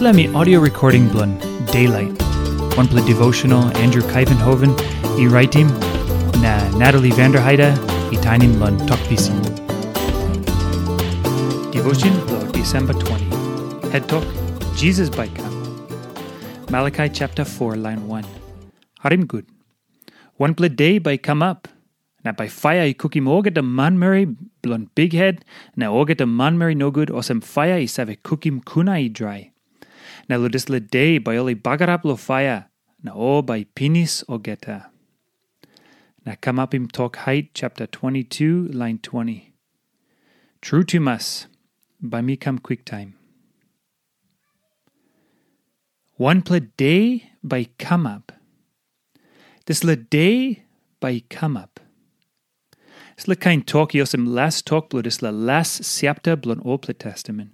Me audio recording blun Daylight. One play devotional Andrew Kuyvenhoven, e writing na Natalie Vanderheide, e tiny blun talk pisin. Devotion blo December 20. Head talk Jesus by come. Malachi chapter 4 line 1. Harim good. One play day by come up. Na by fire i cookie morga man Mary blond big head, na the man Mary no good, or some fire i save cookim kuna i dry. Na day by oli bagarap lo fire, na o by pinis o geta. Na him talk height, chapter 22, line 20. True to mas, by me come quick time. One play day by come up. This le day by come up. Sle kain talk iosem last talk blodis la last chapter blon Old Testament.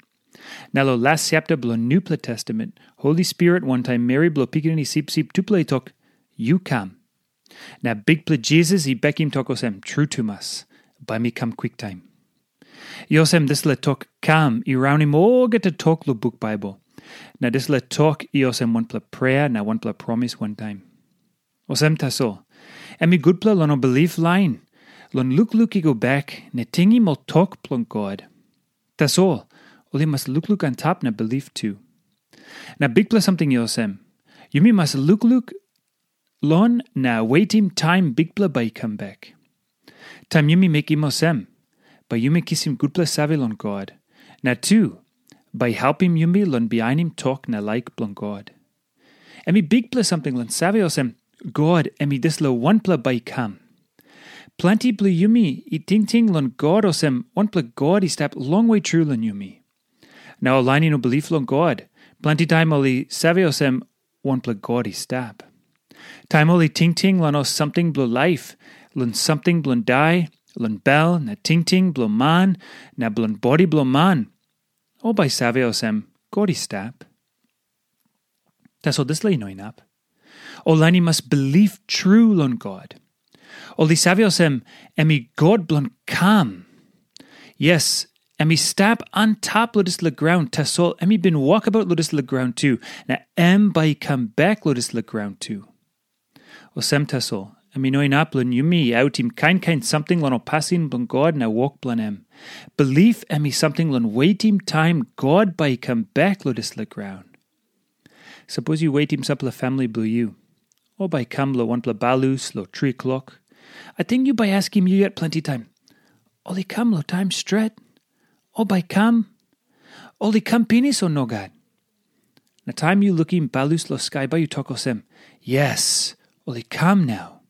Now lo last chapter blon New Testament. Holy Spirit one time Mary blo pikini sip sip tu play talk you come. Now big play Jesus he bekim talk osem true to mas. By me come quick time. Iosem this le talk come i all get to talk lo book Bible. Now this le talk iosem one play prayer now one play promise one time. Osem taso. Me good play lono belief line. Lon luk luk i go back, ne tingi mo talk plon God. Tas all. Oli mas luk luk on top na belief too. Na big plus something yosem. Yumi mas luk luk lon na wait him time big pla by come back. Time yumi make him osem. By yumi kiss him good plus save lon God. Na two. By help him yumi lon behind him talk na like blon God. Emi big plus something lon osem. God emi this lo one pla by come. Plenty blu yumi, i ting ting lon God osem, one pla God i step long way true lon yumi. Now aligning no belief lon God, plenty time oli save osem, one pla God. Time oli ting ting lon os something blu life, lon something blon die, lon bell, na ting ting blo man, na blon body blo man. O by save osem, God i step. Tas o this lay noin up. Olani must believe true lon God. Oli saviosem emi God blon kam. Yes, emi stab on top ludis le ground tasol emi bin walk about ludis le ground too. Na em by come back ludis le ground too. Osem tasol emi noin aplon yumi outim kain kain something lon opasin blon God na walk blon em. Belief emi something lon waitim time God by come back ludis le ground. Suppose you wait him sup la family blue you. Or by come lo one pla balus lo three o'clock. I think you by ask him you yet plenty time. Oli come lo time stret. O by come. Oli no god. Na time you look him balus lo sky by you talk osem. Yes. Oli come now.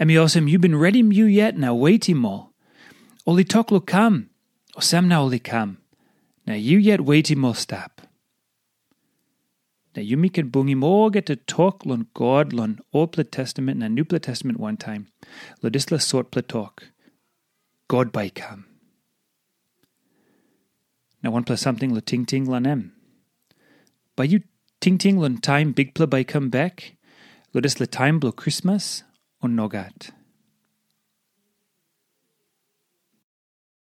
Emi osem you been ready you yet now wait him all. Oli talk lo come. Osem now oli come. Now you yet wait him all stop. Now you can bung him all get to talk lon God lon Old Testament and New Testament one time. Lo disla sort pla talk. God by come. Now one plus something lo ting ting lon em. By you ting ting lon time big pla by come back. Lo disla time blo Christmas on nogat.